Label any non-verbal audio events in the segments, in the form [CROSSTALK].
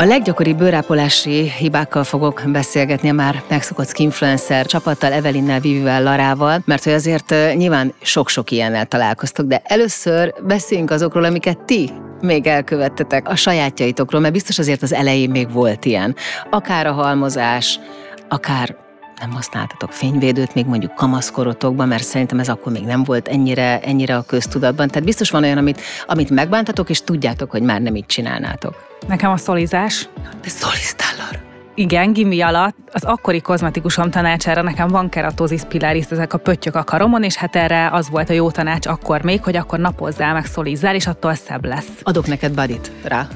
A leggyakoribb bőrápolási hibákkal fogok beszélgetni a már megszokott skinfluencer csapattal, Evelinnel, Vivivel, Larával, mert hogy azért nyilván sok-sok ilyennel találkoztok, de először beszéljünk azokról, amiket ti még elkövettetek a sajátjaitokról, mert biztos azért az elején még volt ilyen. Akár a halmozás, akár nem használtatok fényvédőt, még mondjuk kamaszkorotokban, mert szerintem ez akkor még nem volt ennyire, ennyire a köztudatban. Tehát biztos van olyan, amit, amit megbántatok, és tudjátok, hogy már nem így csinálnátok. Nekem a szolizás. De szoliztál arra? Igen, gimi alatt az akkori kozmetikusom tanácsára nekem van keratosis pilaris, ezek a pöttyök a karomon, és hát erre az volt a jó tanács akkor még, hogy akkor napozzál meg szolizzál, és attól szebb lesz. Adok neked badit rá.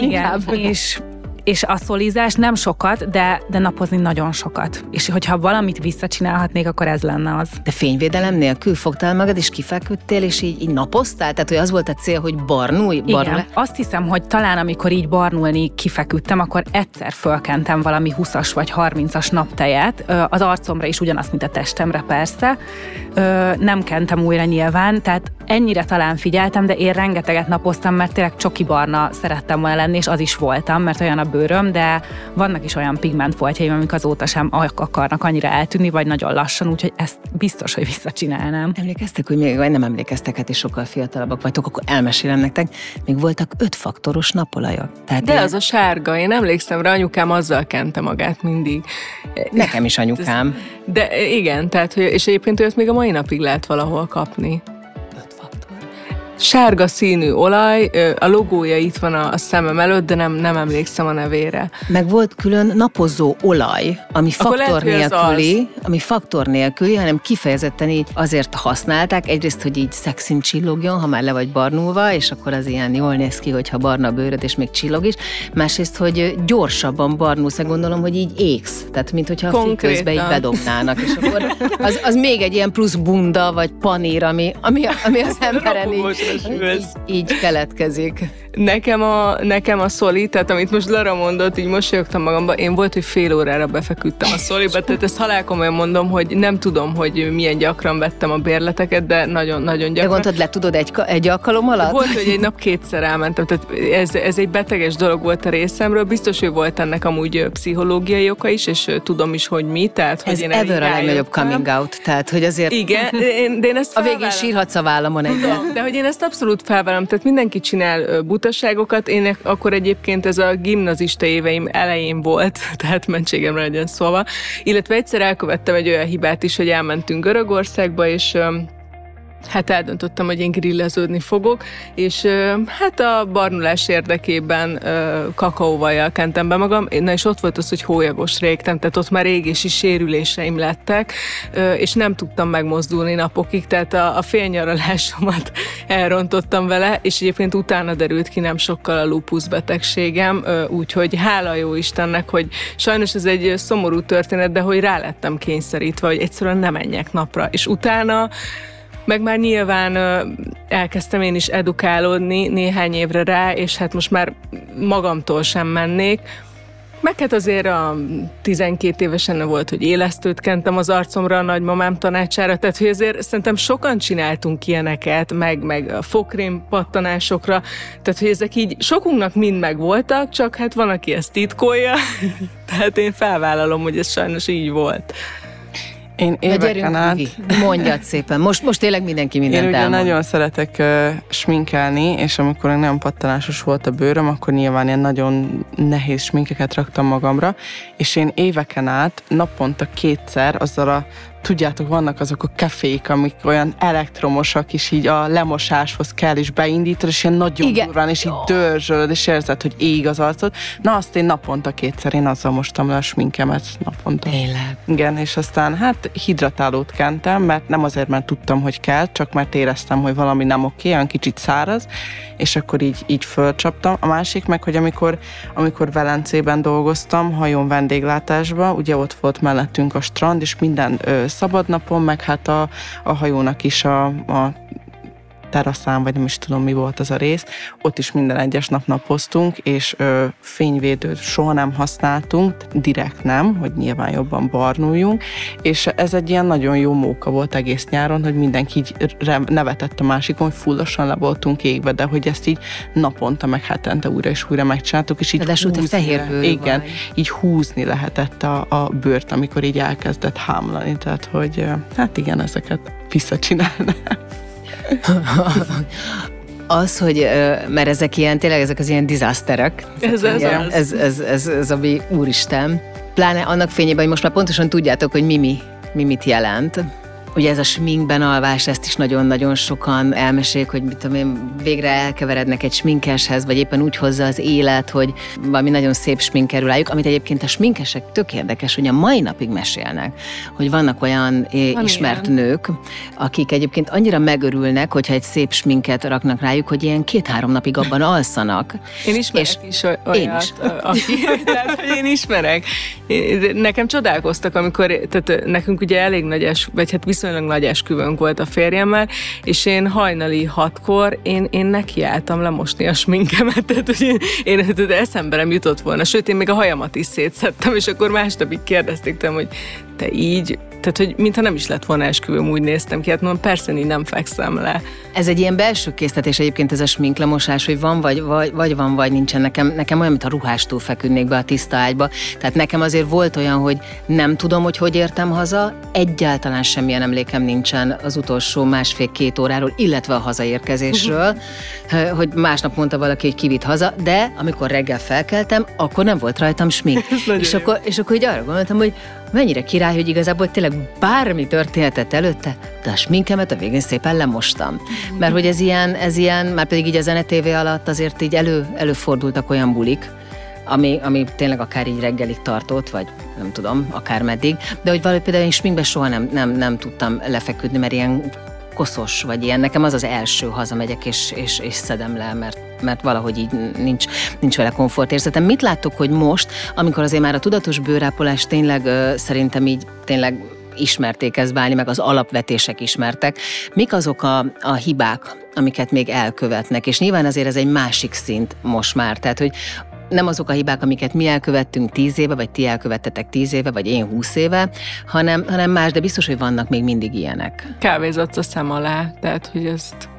Igen, és és a szolizás nem sokat, de, de napozni nagyon sokat. És hogyha valamit visszacsinálhatnék, akkor ez lenne az. De fényvédelem nélkül fogtál magad, és kifeküdtél, és így, így napoztál? Tehát, hogy az volt a cél, hogy barnulj? Barnul Igen. Azt hiszem, hogy talán amikor így barnulni kifeküdtem, akkor egyszer fölkentem valami 20-as vagy 30-as naptejet. Az arcomra is ugyanaz, mint a testemre persze. Nem kentem újra nyilván, tehát ennyire talán figyeltem, de én rengeteget napoztam, mert tényleg csoki barna szerettem volna lenni, és az is voltam, mert olyan a bőröm, de vannak is olyan pigmentfoltjaim, amik azóta sem akarnak annyira eltűnni, vagy nagyon lassan, úgyhogy ezt biztos, hogy visszacsinálnám. Emlékeztek, hogy még, vagy nem emlékeztek, hát is sokkal fiatalabbak vagytok, akkor elmesélem nektek, még voltak öt faktoros napolajok. Tehát de ilyen... az a sárga, én emlékszem rá, anyukám azzal kente magát mindig. Nekem is anyukám. De igen, tehát, hogy, és egyébként őt még a mai napig lehet valahol kapni sárga színű olaj, a logója itt van a szemem előtt, de nem, nem emlékszem a nevére. Meg volt külön napozó olaj, ami Akkor faktor lehet, nélküli, ami faktor nélküli, hanem kifejezetten így azért használták, egyrészt, hogy így szexin csillogjon, ha már le vagy barnulva, és akkor az ilyen jól néz ki, hogyha barna a bőröd, és még csillog is. Másrészt, hogy gyorsabban barnulsz, gondolom, hogy így égsz. Tehát, mint hogyha a közben így bedobnának, és akkor az, az még egy ilyen plusz bunda, vagy panír, ami, ami, ami az emberen így így, így keletkezik. Nekem a, nekem a szoli, tehát amit most Lara mondott, így mosolyogtam magamba, én volt, hogy fél órára befeküdtem a szoliba, tehát ezt halálkomolyan mondom, hogy nem tudom, hogy milyen gyakran vettem a bérleteket, de nagyon-nagyon gyakran. De mondtad, le tudod egy, egy alkalom alatt? Volt, hogy egy nap kétszer elmentem, tehát ez, ez egy beteges dolog volt a részemről, biztos, hogy volt ennek amúgy pszichológiai oka is, és tudom is, hogy mi, tehát hogy ez én ever a legnagyobb coming out, tehát hogy azért... Igen, én, de én ezt A végén sírhatsz a vállamon egyet. De hogy én ezt abszolút felvállom, tehát mindenki csinál butaságokat, én akkor egyébként ez a gimnazista éveim elején volt, [LAUGHS] tehát mentségemre legyen szóval, illetve egyszer elkövettem egy olyan hibát is, hogy elmentünk Görögországba, és hát eldöntöttem, hogy én grilleződni fogok, és hát a barnulás érdekében kakaóvajjal kentem be magam, na és ott volt az, hogy hólyagos régtem, tehát ott már égési sérüléseim lettek, és nem tudtam megmozdulni napokig, tehát a, a félnyaralásomat [LAUGHS] elrontottam vele, és egyébként utána derült ki nem sokkal a lupus betegségem, úgyhogy hála jó Istennek, hogy sajnos ez egy szomorú történet, de hogy rá lettem kényszerítve, hogy egyszerűen nem menjek napra, és utána meg már nyilván elkezdtem én is edukálódni néhány évre rá, és hát most már magamtól sem mennék. Meg hát azért a 12 évesen volt, hogy élesztőt kentem az arcomra a nagymamám tanácsára, tehát hogy azért szerintem sokan csináltunk ilyeneket, meg, meg a fokrém pattanásokra, tehát hogy ezek így sokunknak mind meg voltak, csak hát van, aki ezt titkolja, [LAUGHS] tehát én felvállalom, hogy ez sajnos így volt. Én éveken át... Mondjad szépen. Most, most tényleg mindenki mindent Én ugye elmond. nagyon szeretek uh, sminkelni, és amikor nagyon pattanásos volt a bőröm, akkor nyilván ilyen nagyon nehéz sminkeket raktam magamra, és én éveken át naponta kétszer azzal a tudjátok, vannak azok a kefék, amik olyan elektromosak, és így a lemosáshoz kell, és beindítod, és ilyen nagyon Igen. durván, és így dörzsölöd, és érzed, hogy ég az arcod. Na, azt én naponta kétszer, én azzal mostam le a sminkemet naponta. Tényleg. Igen, és aztán hát hidratálót kentem, mert nem azért, mert tudtam, hogy kell, csak mert éreztem, hogy valami nem oké, olyan kicsit száraz, és akkor így, így fölcsaptam. A másik meg, hogy amikor, amikor Velencében dolgoztam, hajón vendéglátásba, ugye ott volt mellettünk a strand, és minden ö, szabadnapon, meg hát a, a hajónak is a, a teraszán, vagy nem is tudom mi volt az a rész, ott is minden egyes nap napoztunk, és ö, fényvédőt soha nem használtunk, direkt nem, hogy nyilván jobban barnuljunk, és ez egy ilyen nagyon jó móka volt egész nyáron, hogy mindenki így nevetett a másikon, hogy fullosan le voltunk égve, de hogy ezt így naponta, meg hetente újra és újra megcsináltuk, és így húzni, fehér igen, vagy. így húzni lehetett a, a bőrt, amikor így elkezdett hámlani, tehát hogy hát igen, ezeket visszacsinálnám. [LAUGHS] az, hogy, mert ezek ilyen, tényleg ezek az ilyen dizászterek. Ez, ez, ez, ez, ez, ez, ez, ami úristen. Pláne annak fényében, hogy most már pontosan tudjátok, hogy mi, mi, mi mit jelent. Ugye ez a sminkben alvás, ezt is nagyon-nagyon sokan elmesélik, hogy mit tudom én, végre elkeverednek egy sminkeshez, vagy éppen úgy hozza az élet, hogy valami nagyon szép smink kerül rájuk, amit egyébként a sminkesek tök érdekes, hogy a mai napig mesélnek, hogy vannak olyan Van ismert ilyen. nők, akik egyébként annyira megörülnek, hogyha egy szép sminket raknak rájuk, hogy ilyen két-három napig abban alszanak. [LAUGHS] Én ismerek és is olyat, én is. Aki, [LAUGHS] tehát, hogy én ismerek. Nekem csodálkoztak, amikor, tehát nekünk ugye elég nagy es, vagy hát viszonylag nagy esküvőnk volt a férjemmel, és én hajnali hatkor én, én nekiálltam lemosni a sminkemet, [LAUGHS] tehát hogy én, én tehát eszembe nem jutott volna, sőt én még a hajamat is szétszettem, és akkor másnapig kérdezték tőlem, hogy te így tehát, hogy mintha nem is lett volna esküvőm, úgy néztem ki. Hát mondom, persze, így nem fekszem le. Ez egy ilyen belső késztetés egyébként ez a sminklemosás, hogy van vagy, vagy, vagy van, vagy nincsen. Nekem, nekem olyan, mint a ruhástól feküdnék be a tiszta ágyba. Tehát nekem azért volt olyan, hogy nem tudom, hogy hogy értem haza, egyáltalán semmilyen emlékem nincsen az utolsó másfél-két óráról, illetve a hazaérkezésről, [LAUGHS] hogy másnap mondta valaki, hogy kivitt haza, de amikor reggel felkeltem, akkor nem volt rajtam smink. [LAUGHS] és akkor, és akkor így arra gondoltam, hogy mennyire király, hogy igazából tényleg bármi történhetett előtte, de a sminkemet a végén szépen lemostam. Mert hogy ez ilyen, ez ilyen, már pedig így a zenetévé alatt azért így elő, előfordultak olyan bulik, ami, ami tényleg akár így reggelig tartott, vagy nem tudom, akár meddig, de hogy valahogy például én sminkbe soha nem, nem, nem tudtam lefeküdni, mert ilyen koszos, vagy ilyen. Nekem az az első, hazamegyek és, és, és szedem le, mert, mert valahogy így nincs, nincs vele komfortérzetem. Mit láttok, hogy most, amikor azért már a tudatos bőrápolás tényleg ö, szerintem így tényleg ismerték ezt válni, meg az alapvetések ismertek. Mik azok a, a hibák, amiket még elkövetnek? És nyilván azért ez egy másik szint most már. Tehát, hogy nem azok a hibák, amiket mi elkövettünk tíz éve, vagy ti elkövettetek tíz éve, vagy én húsz éve, hanem, hanem más, de biztos, hogy vannak még mindig ilyenek. Kávézott a szem alá, tehát hogy ezt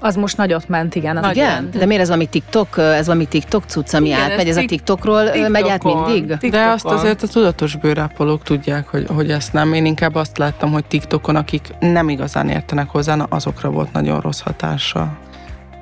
az most nagyot ment, igen. Az igen? De miért ez valami TikTok, ez valami TikTok cucc, ami igen, átmegy, ez, ez a TikTokról TikTokon, megy át mindig? TikTokon. De azt azért a tudatos bőrápolók tudják, hogy, hogy ezt nem. Én inkább azt láttam, hogy TikTokon, akik nem igazán értenek hozzá, azokra volt nagyon rossz hatása.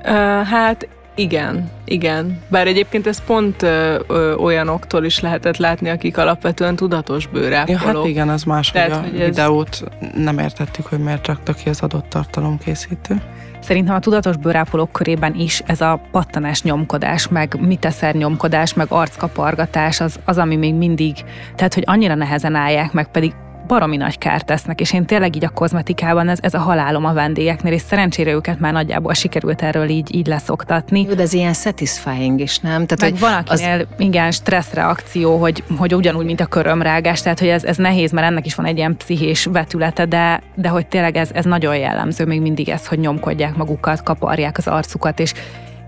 Uh, hát igen, igen. Bár egyébként ez pont ö, ö, olyanoktól is lehetett látni, akik alapvetően tudatos bőrápolók. Ja, hát igen, az más, Tehát, hogy a hogy ez... videót nem értettük, hogy miért rakta ki az adott tartalomkészítő. Szerintem a tudatos bőrápolók körében is ez a pattanás nyomkodás, meg miteszer nyomkodás, meg arckapargatás az, az, ami még mindig, tehát hogy annyira nehezen állják meg, pedig baromi nagy kárt tesznek, és én tényleg így a kozmetikában ez, ez a halálom a vendégeknél, és szerencsére őket már nagyjából sikerült erről így, így leszoktatni. Jó, de ez ilyen satisfying is, nem? Tehát, Meg hogy van akinél, az... igen, stresszreakció, hogy, hogy ugyanúgy, mint a körömrágás, tehát hogy ez, ez nehéz, mert ennek is van egy ilyen pszichés vetülete, de, de hogy tényleg ez, ez nagyon jellemző még mindig ez, hogy nyomkodják magukat, kaparják az arcukat, és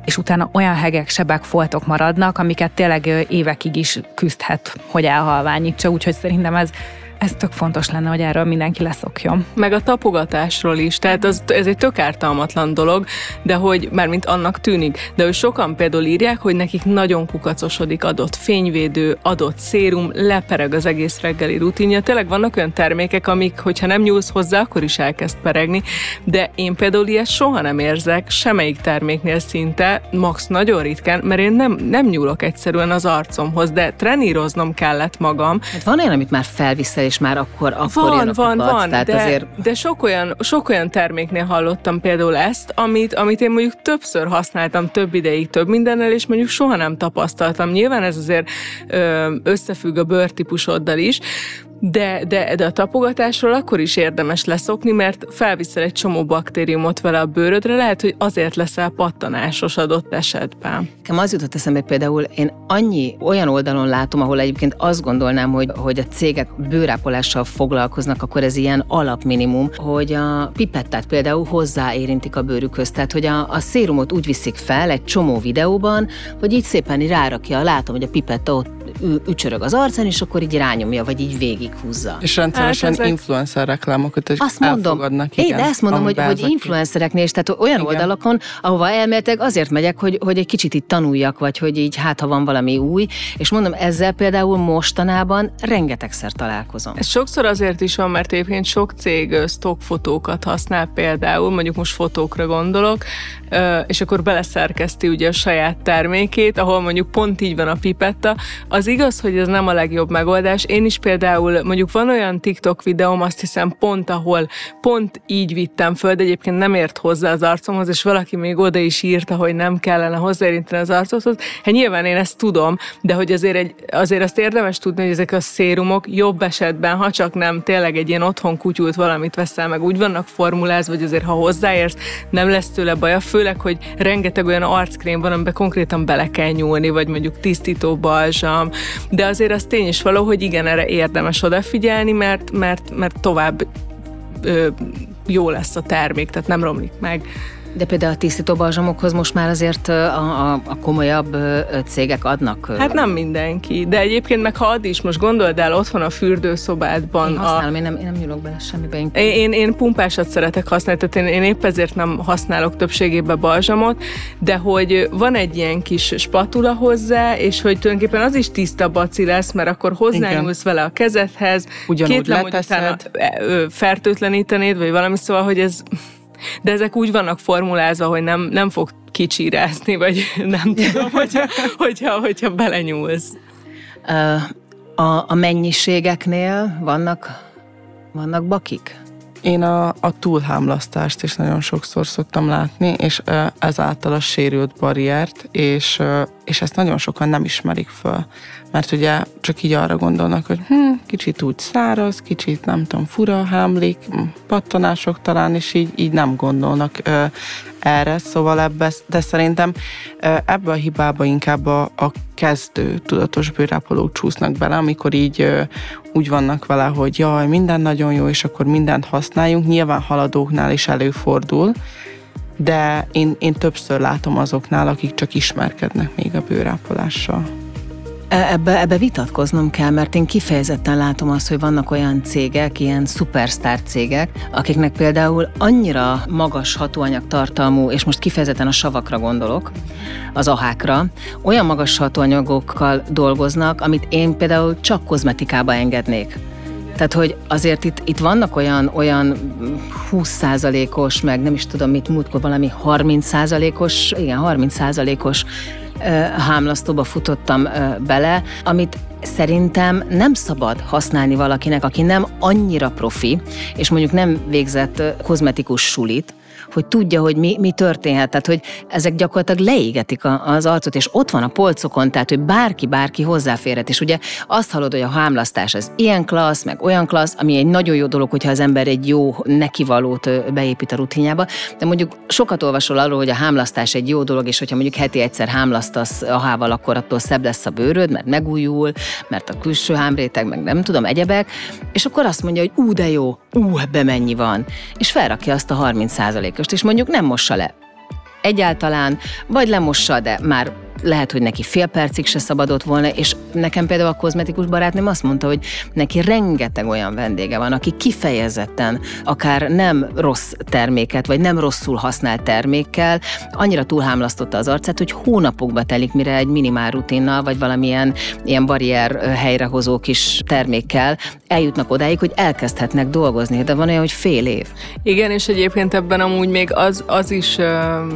és utána olyan hegek, sebek, foltok maradnak, amiket tényleg évekig is küzdhet, hogy elhalványítsa, úgyhogy szerintem ez ez tök fontos lenne, hogy erről mindenki leszokjon. Meg a tapogatásról is, tehát az, ez egy tök ártalmatlan dolog, de hogy, már mint annak tűnik, de hogy sokan például írják, hogy nekik nagyon kukacosodik adott fényvédő, adott szérum, lepereg az egész reggeli rutinja. Tényleg vannak olyan termékek, amik, hogyha nem nyúlsz hozzá, akkor is elkezd peregni, de én például ilyet soha nem érzek, semmelyik terméknél szinte, max nagyon ritkán, mert én nem, nem nyúlok egyszerűen az arcomhoz, de treníroznom kellett magam. Hát van olyan, amit már felviszel és már akkor, akkor van, van, kupac, van, tehát de, azért... de sok, olyan, sok olyan terméknél hallottam például ezt, amit, amit én mondjuk többször használtam, több ideig, több mindennel, és mondjuk soha nem tapasztaltam. Nyilván ez azért ö, összefügg a bőrtípusoddal is, De, de, de a tapogatásról akkor is érdemes leszokni, mert felviszel egy csomó baktériumot vele a bőrödre, lehet, hogy azért leszel pattanásos adott esetben. Nekem az jutott eszembe például, én annyi olyan oldalon látom, ahol egyébként azt gondolnám, hogy, hogy a cégek bőrápolással foglalkoznak, akkor ez ilyen alapminimum, hogy a pipettát például hozzáérintik a bőrükhöz. Tehát, hogy a, a szérumot úgy viszik fel egy csomó videóban, hogy így szépen rárakja, látom, hogy a pipetta ott ücsörög az arcán, és akkor így rányomja, vagy így végighúzza. És rendszeresen hát ezek... influencer reklámokat is azt mondom, igen, én de ezt mondom, hogy, hogy influencereknél is, tehát olyan igen. oldalakon, ahova elméletek azért megyek, hogy, hogy egy kicsit itt tanuljak, vagy hogy így hát, ha van valami új, és mondom, ezzel például mostanában rengetegszer találkozom. Ez sokszor azért is van, mert egyébként sok cég stockfotókat használ például, mondjuk most fotókra gondolok, és akkor beleszerkeszti ugye a saját termékét, ahol mondjuk pont így van a pipetta. Az igaz, hogy ez nem a legjobb megoldás. Én is például mondjuk van olyan TikTok videóm, azt hiszem pont, ahol pont így vittem föl, de egyébként nem ért hozzá az arcomhoz, és valaki még oda is írta, hogy nem kellene hozzáérinteni az arcomhoz. Hát nyilván én ezt tudom, de hogy azért, egy, azért azt érdemes tudni, hogy ezek a szérumok jobb esetben, ha csak nem tényleg egy ilyen otthon kutyult valamit veszel meg, úgy vannak formulázva, hogy azért ha hozzáérsz, nem lesz tőle baj. A főleg, hogy rengeteg olyan arckrém van, amiben konkrétan bele kell nyúlni, vagy mondjuk tisztító balzsam, de azért az tény is való, hogy igen, erre érdemes odafigyelni, mert, mert, mert tovább ö, jó lesz a termék, tehát nem romlik meg. De például a tisztító balzsamokhoz most már azért a, a, a komolyabb cégek adnak. Hát nem mindenki, de egyébként meg ha ad is, most gondold el, ott van a fürdőszobádban. Én használom, a... én, nem, én nem nyúlok bele semmibe. Én, én, én pumpásat szeretek használni, tehát én, én épp ezért nem használok többségében balzsamot, de hogy van egy ilyen kis spatula hozzá, és hogy tulajdonképpen az is tiszta baci lesz, mert akkor hozzányúlsz vele a kezedhez, Ugyanúgy két leteszed. fertőtlenítenéd, vagy valami, szóval, hogy ez de ezek úgy vannak formulázva, hogy nem, nem fog kicsírázni, vagy [LAUGHS] nem tudom, hogyha, hogyha, hogyha belenyúlsz. A, a mennyiségeknél vannak, vannak bakik? Én a, a túlhámlasztást is nagyon sokszor szoktam látni, és ezáltal a sérült barriert, és, és ezt nagyon sokan nem ismerik föl. Mert ugye csak így arra gondolnak, hogy hm, kicsit úgy száraz, kicsit nem tudom, fura hámlik, hm, pattanások talán, és így, így nem gondolnak ö, erre, szóval ebbe, de szerintem ö, ebbe a hibába inkább a, a kezdő tudatos bőrápolók csúsznak bele, amikor így ö, úgy vannak vele, hogy jaj, minden nagyon jó, és akkor mindent használjunk. Nyilván haladóknál is előfordul, de én, én többször látom azoknál, akik csak ismerkednek még a bőrápolással. E, ebbe, ebbe vitatkoznom kell, mert én kifejezetten látom azt, hogy vannak olyan cégek, ilyen szupersztár cégek, akiknek például annyira magas hatóanyag tartalmú, és most kifejezetten a savakra gondolok, az ahákra, olyan magas hatóanyagokkal dolgoznak, amit én például csak kozmetikába engednék. Tehát, hogy azért itt, itt vannak olyan, olyan 20%-os, meg nem is tudom mit, múltkor valami 30%-os, igen, 30%-os hámlasztóba futottam bele, amit szerintem nem szabad használni valakinek, aki nem annyira profi, és mondjuk nem végzett kozmetikus sulit, hogy tudja, hogy mi, mi történhet. Tehát, hogy ezek gyakorlatilag leégetik a, az arcot, és ott van a polcokon, tehát, hogy bárki, bárki hozzáférhet. És ugye azt hallod, hogy a hámlasztás az ilyen klassz, meg olyan klassz, ami egy nagyon jó dolog, hogyha az ember egy jó nekivalót beépít a rutinjába. De mondjuk sokat olvasol arról, hogy a hámlasztás egy jó dolog, és hogyha mondjuk heti egyszer hámlasztasz a hával, akkor attól szebb lesz a bőröd, mert megújul, mert a külső hámréteg, meg nem tudom, egyebek, és akkor azt mondja, hogy ú, de jó, ú, ebbe mennyi van, és felrakja azt a 30 és mondjuk nem mossa le. Egyáltalán, vagy lemossa, de már lehet, hogy neki fél percig se szabadott volna, és nekem például a kozmetikus barátnőm azt mondta, hogy neki rengeteg olyan vendége van, aki kifejezetten akár nem rossz terméket, vagy nem rosszul használt termékkel, annyira túlhámlasztotta az arcát, hogy hónapokba telik, mire egy minimál rutinnal, vagy valamilyen ilyen barrier helyrehozó kis termékkel eljutnak odáig, hogy elkezdhetnek dolgozni, de van olyan, hogy fél év. Igen, és egyébként ebben amúgy még az, az is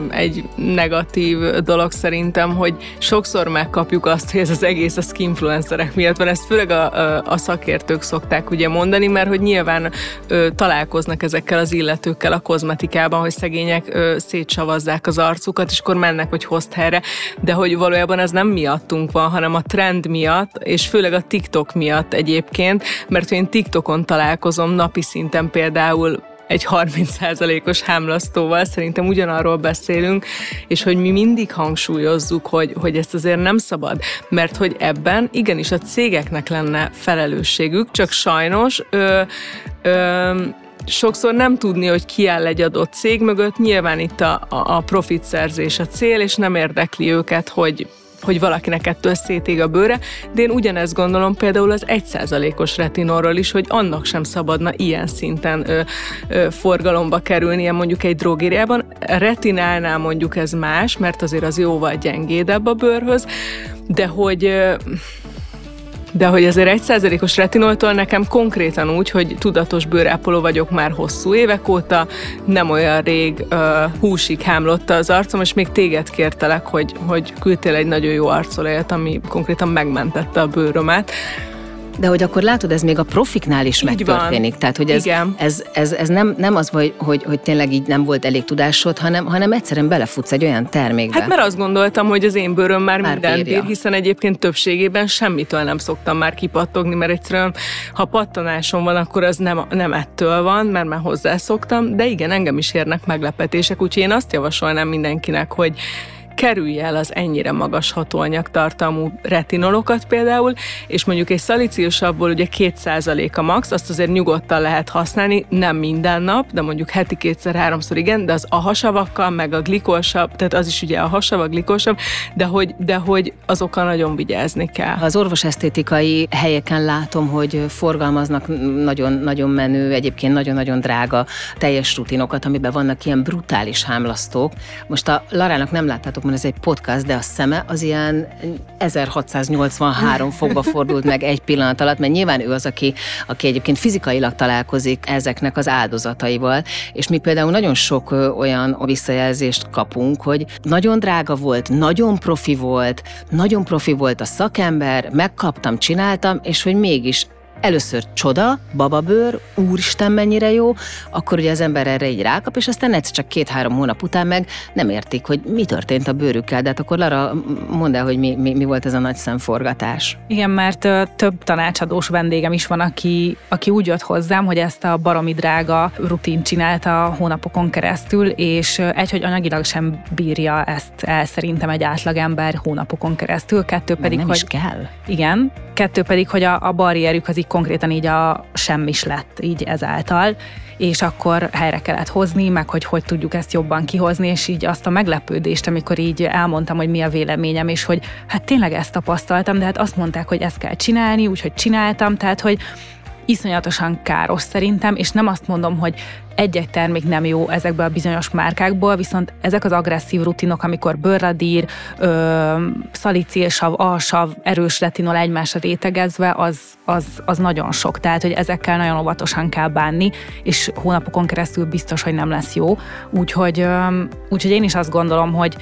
egy negatív dolog szerintem, hogy hogy sokszor megkapjuk azt, hogy ez az egész a skinfluencerek miatt van. Ezt főleg a, a szakértők szokták ugye mondani, mert hogy nyilván ö, találkoznak ezekkel az illetőkkel a kozmetikában, hogy szegények ö, szétsavazzák az arcukat, és akkor mennek, hogy hozt helyre, de hogy valójában ez nem miattunk van, hanem a trend miatt, és főleg a TikTok miatt egyébként, mert én TikTokon találkozom napi szinten például egy 30%-os hámlasztóval, szerintem ugyanarról beszélünk, és hogy mi mindig hangsúlyozzuk, hogy, hogy ezt azért nem szabad, mert hogy ebben igenis a cégeknek lenne felelősségük, csak sajnos ö, ö, sokszor nem tudni, hogy ki áll egy adott cég mögött, nyilván itt a, a, profit szerzés a cél, és nem érdekli őket, hogy hogy valakinek ettől szétég a bőre, de én ugyanezt gondolom például az 1%-os retinorról is, hogy annak sem szabadna ilyen szinten ö, ö, forgalomba kerülnie mondjuk egy drogériában. Retinálnál mondjuk ez más, mert azért az jóval gyengédebb a bőrhöz, de hogy ö, de hogy azért egy százalékos retinoltól nekem konkrétan úgy, hogy tudatos bőrápoló vagyok már hosszú évek óta, nem olyan rég uh, húsig hámlotta az arcom, és még téged kértelek, hogy, hogy küldtél egy nagyon jó arcolajat, ami konkrétan megmentette a bőrömet. De hogy akkor látod, ez még a profiknál is így megtörténik. Van. Tehát, hogy ez, Igen. ez, ez, ez nem, nem az, hogy, hogy, hogy tényleg így nem volt elég tudásod, hanem, hanem egyszerűen belefutsz egy olyan termékbe. Hát mert azt gondoltam, hogy az én bőröm már, már mindent bír, hiszen egyébként többségében semmitől nem szoktam már kipattogni, mert egyszerűen, ha pattanásom van, akkor az nem, nem ettől van, mert már hozzászoktam, de igen, engem is érnek meglepetések, úgyhogy én azt javasolnám mindenkinek, hogy kerülje el az ennyire magas hatóanyagtartalmú retinolokat például, és mondjuk egy szalíciusabból ugye 2% a max, azt azért nyugodtan lehet használni, nem minden nap, de mondjuk heti kétszer-háromszor igen, de az a hasavakkal, meg a glikolsabb, tehát az is ugye a hasav, a glikolsabb, de hogy, de hogy azokkal nagyon vigyázni kell. Az orvosesztétikai helyeken látom, hogy forgalmaznak nagyon, nagyon menő, egyébként nagyon-nagyon drága teljes rutinokat, amiben vannak ilyen brutális hámlasztók. Most a Larának nem láttátok mert ez egy podcast, de a szeme az ilyen 1683 fokba fordult meg egy pillanat alatt, mert nyilván ő az, aki, aki egyébként fizikailag találkozik ezeknek az áldozataival, és mi például nagyon sok olyan visszajelzést kapunk, hogy nagyon drága volt, nagyon profi volt, nagyon profi volt a szakember, megkaptam, csináltam, és hogy mégis először csoda, bababőr, úristen mennyire jó, akkor ugye az ember erre így rákap, és aztán egyszer csak két-három hónap után meg nem értik, hogy mi történt a bőrükkel. De hát akkor Lara, mondd el, hogy mi, mi, mi volt ez a nagy szemforgatás. Igen, mert több tanácsadós vendégem is van, aki, aki úgy jött hozzám, hogy ezt a baromi drága rutin csinálta hónapokon keresztül, és egy, hogy anyagilag sem bírja ezt el szerintem egy átlagember hónapokon keresztül, kettő pedig, nem hogy... is kell. Igen, kettő pedig, hogy a, a barrierük az így konkrétan így a semmis lett így ezáltal, és akkor helyre kellett hozni, meg hogy hogy tudjuk ezt jobban kihozni, és így azt a meglepődést, amikor így elmondtam, hogy mi a véleményem, és hogy hát tényleg ezt tapasztaltam, de hát azt mondták, hogy ezt kell csinálni, úgyhogy csináltam, tehát hogy iszonyatosan káros szerintem, és nem azt mondom, hogy egy-egy termék nem jó ezekből a bizonyos márkákból, viszont ezek az agresszív rutinok, amikor bőrradír, szalicilsav, alsav, erős retinol egymásra rétegezve, az, az, az nagyon sok. Tehát, hogy ezekkel nagyon óvatosan kell bánni, és hónapokon keresztül biztos, hogy nem lesz jó. Úgyhogy, úgyhogy én is azt gondolom, hogy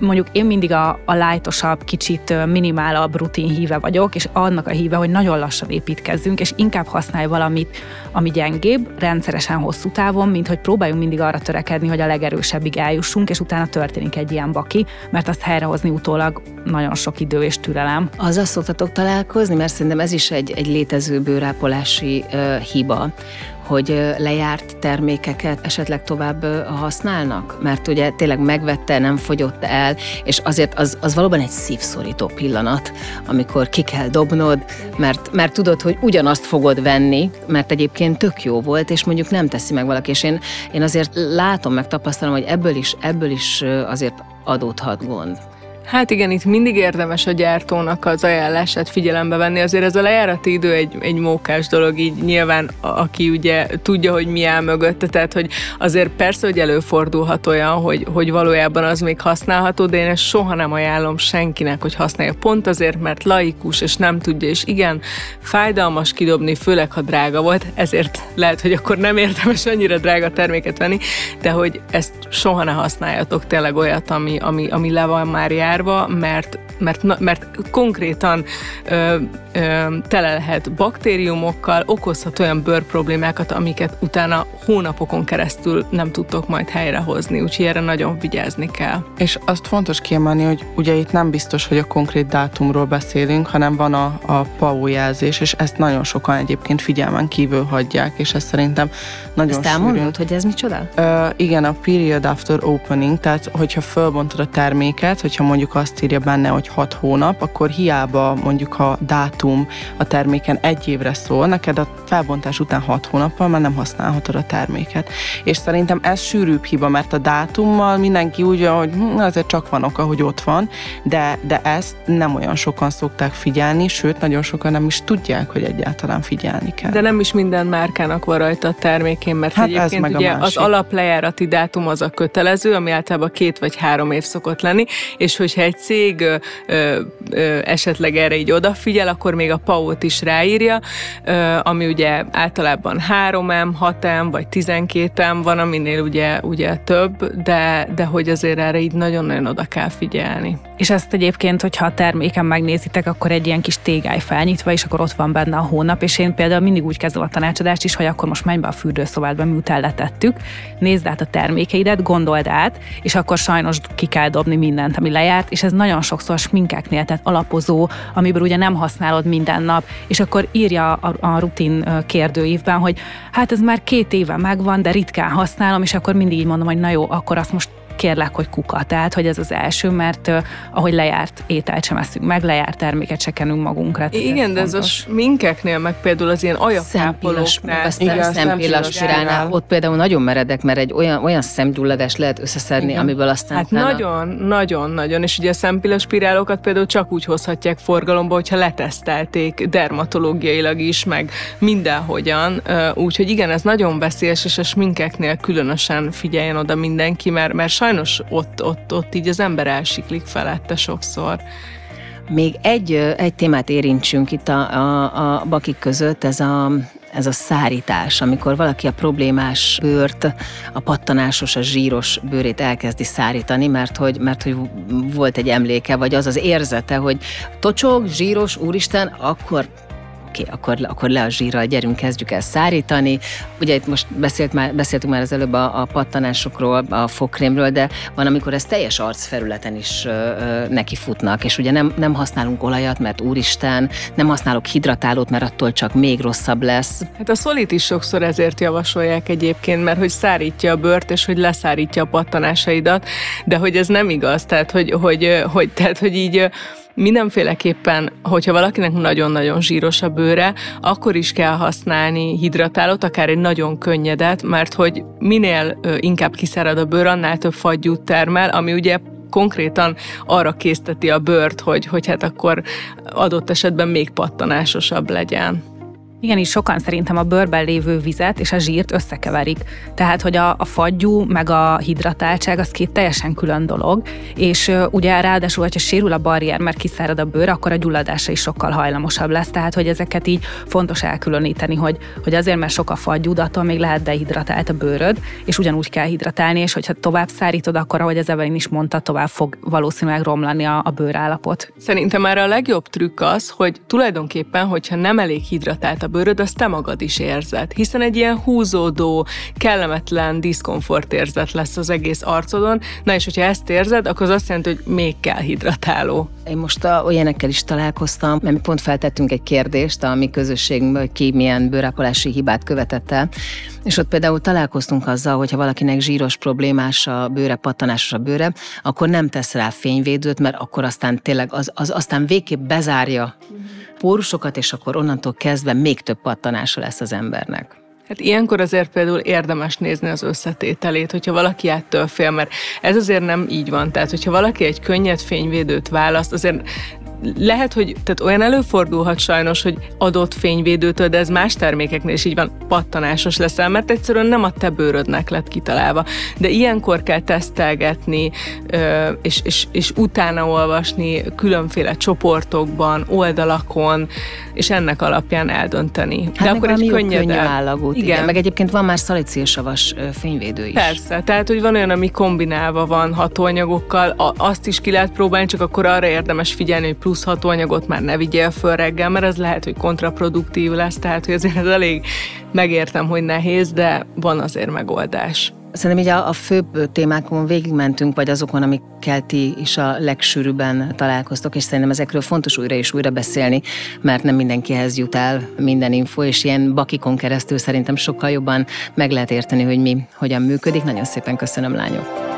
mondjuk én mindig a, a lájtosabb, kicsit minimálabb rutin híve vagyok, és annak a híve, hogy nagyon lassan építkezzünk, és inkább használj valamit, ami gyengébb, rendszeresen hosszú távon, mint hogy próbáljunk mindig arra törekedni, hogy a legerősebbig eljussunk, és utána történik egy ilyen baki, mert azt helyrehozni utólag nagyon sok idő és türelem. Azzal szoktatok találkozni, mert szerintem ez is egy, egy létező bőrápolási uh, hiba, hogy lejárt termékeket esetleg tovább használnak? Mert ugye tényleg megvette, nem fogyott el, és azért az, az valóban egy szívszorító pillanat, amikor ki kell dobnod, mert, mert tudod, hogy ugyanazt fogod venni, mert egyébként tök jó volt, és mondjuk nem teszi meg valaki, és én, én azért látom, meg tapasztalom, hogy ebből is, ebből is azért adódhat gond. Hát igen, itt mindig érdemes a gyártónak az ajánlását figyelembe venni. Azért ez a lejárati idő egy, egy mókás dolog, így nyilván aki ugye tudja, hogy mi áll mögötte, tehát hogy azért persze, hogy előfordulhat olyan, hogy, hogy valójában az még használható, de én ezt soha nem ajánlom senkinek, hogy használja. Pont azért, mert laikus, és nem tudja, és igen, fájdalmas kidobni, főleg ha drága volt, ezért lehet, hogy akkor nem érdemes annyira drága terméket venni, de hogy ezt soha ne használjatok tényleg olyat, ami, ami, ami le van már jár, zárva, mert mert, mert konkrétan ö, ö, tele lehet baktériumokkal, okozhat olyan bőr problémákat, amiket utána hónapokon keresztül nem tudtok majd helyrehozni, úgyhogy erre nagyon vigyázni kell. És azt fontos kiemelni, hogy ugye itt nem biztos, hogy a konkrét dátumról beszélünk, hanem van a, a PAO jelzés, és ezt nagyon sokan egyébként figyelmen kívül hagyják, és ez szerintem nagyon Ezt elmondod, hogy ez micsoda? Ö, igen, a period after opening, tehát hogyha fölbontod a terméket, hogyha mondjuk azt írja benne, hogy 6 hónap, akkor hiába mondjuk a dátum a terméken egy évre szól, neked a felbontás után 6 hónappal már nem használhatod a terméket. És szerintem ez sűrűbb hiba, mert a dátummal mindenki úgy hogy hm, azért csak van oka, hogy ott van, de, de ezt nem olyan sokan szokták figyelni, sőt, nagyon sokan nem is tudják, hogy egyáltalán figyelni kell. De nem is minden márkának van rajta a termékén, mert hát egyébként ez meg ugye az alaplejárati dátum az a kötelező, ami általában két vagy három év szokott lenni, és hogyha egy cég ö, ö, esetleg erre így odafigyel, akkor még a PAO-t is ráírja, ö, ami ugye általában 3M, 6M vagy 12M van, aminél ugye, ugye több, de, de hogy azért erre így nagyon-nagyon oda kell figyelni. És ezt egyébként, hogyha a terméken megnézitek, akkor egy ilyen kis tégály felnyitva, és akkor ott van benne a hónap, és én például mindig úgy kezdem a tanácsadást is, hogy akkor most menj be a fürdőszobádba, miután letettük, nézd át a termékeidet, gondold át, és akkor sajnos ki kell dobni mindent, ami lejárt, és ez nagyon sokszor sminkeknél, tehát alapozó, amiből ugye nem használod minden nap, és akkor írja a, a rutin kérdőívben, hogy hát ez már két éve megvan, de ritkán használom, és akkor mindig így mondom, hogy na jó, akkor azt most kérlek, hogy kuka. Tehát, hogy ez az első, mert ahogy lejárt ételt sem eszünk meg, lejárt terméket se kenünk magunkra. Igen, ez de ez a sminkeknél, meg például az ilyen ajakápolóknál. Szempillas spirálnál. Ott például nagyon meredek, mert egy olyan, olyan szemgyulladás lehet összeszedni, Igen. amiből aztán... Hát nagyon, nagyon, nagyon. És ugye a szempillas spirálokat például csak úgy hozhatják forgalomba, hogyha letesztelték dermatológiailag is, meg mindenhogyan. Úgyhogy igen, ez nagyon veszélyes, és a sminkeknél különösen figyeljen oda mindenki, mert, mert sajnos ott, ott, ott így az ember elsiklik felette sokszor. Még egy, egy témát érintsünk itt a, a, a bakik között, ez a, ez a szárítás, amikor valaki a problémás bőrt, a pattanásos, a zsíros bőrét elkezdi szárítani, mert hogy, mert hogy volt egy emléke, vagy az az érzete, hogy tocsog, zsíros, úristen, akkor oké, okay, akkor, akkor le a zsírral, gyerünk, kezdjük el szárítani. Ugye itt most beszélt már, beszéltünk már az előbb a, a pattanásokról, a fogkrémről, de van, amikor ez teljes arcfelületen is ö, ö, neki futnak, és ugye nem, nem használunk olajat, mert úristen, nem használok hidratálót, mert attól csak még rosszabb lesz. Hát a szolit is sokszor ezért javasolják egyébként, mert hogy szárítja a bőrt, és hogy leszárítja a pattanásaidat, de hogy ez nem igaz, tehát hogy, hogy, hogy, tehát, hogy így mindenféleképpen, hogyha valakinek nagyon-nagyon zsíros a bőre, akkor is kell használni hidratálót, akár egy nagyon könnyedet, mert hogy minél inkább kiszárad a bőr, annál több fagyút termel, ami ugye konkrétan arra készteti a bőrt, hogy, hogy hát akkor adott esetben még pattanásosabb legyen. Igen, is sokan szerintem a bőrben lévő vizet és a zsírt összekeverik. Tehát, hogy a, a fagyú meg a hidratáltság az két teljesen külön dolog, és uh, ugye ráadásul, hogyha sérül a barrier, mert kiszárad a bőr, akkor a gyulladása is sokkal hajlamosabb lesz. Tehát, hogy ezeket így fontos elkülöníteni, hogy, hogy azért, mert sok a fagyú, de attól még lehet dehidratált a bőröd, és ugyanúgy kell hidratálni, és hogyha tovább szárítod, akkor, ahogy az Evelyn is mondta, tovább fog valószínűleg romlani a, a bőrállapot. Szerintem már a legjobb trükk az, hogy tulajdonképpen, hogyha nem elég hidratált bőröd, azt te magad is érzed, hiszen egy ilyen húzódó, kellemetlen diszkomfort érzet lesz az egész arcodon. Na és hogyha ezt érzed, akkor az azt jelenti, hogy még kell hidratáló. Én most a, olyanekkel is találkoztam, mert mi pont feltettünk egy kérdést a mi közösségünkből, hogy ki milyen bőrápolási hibát követett el, és ott például találkoztunk azzal, hogy ha valakinek zsíros problémás a bőre, pattanásos a bőre, akkor nem tesz rá fényvédőt, mert akkor aztán tényleg az, az aztán végképp bezárja pórusokat, és akkor onnantól kezdve még több pattanása lesz az embernek. Hát ilyenkor azért például érdemes nézni az összetételét, hogyha valaki ettől fél, mert ez azért nem így van. Tehát, hogyha valaki egy könnyed fényvédőt választ, azért lehet, hogy tehát olyan előfordulhat sajnos, hogy adott fényvédőtől, de ez más termékeknél is így van, pattanásos leszel, mert egyszerűen nem a te bőrödnek lett kitalálva. De ilyenkor kell tesztelgetni, és, és, és utána olvasni különféle csoportokban, oldalakon, és ennek alapján eldönteni. Hát de akkor egy könnyű állagút. Igen. igen. Meg egyébként van már szalicilsavas fényvédő is. Persze, tehát hogy van olyan, ami kombinálva van hatóanyagokkal, azt is ki lehet próbálni, csak akkor arra érdemes figyelni, hogy plusz hatóanyagot már ne vigyél föl reggel, mert az lehet, hogy kontraproduktív lesz, tehát hogy azért ez elég megértem, hogy nehéz, de van azért megoldás. Szerintem így a, a főbb témákon végigmentünk, vagy azokon, amikkel ti is a legsűrűbben találkoztok, és szerintem ezekről fontos újra és újra beszélni, mert nem mindenkihez jut el minden info, és ilyen bakikon keresztül szerintem sokkal jobban meg lehet érteni, hogy mi hogyan működik. Nagyon szépen köszönöm, lányok!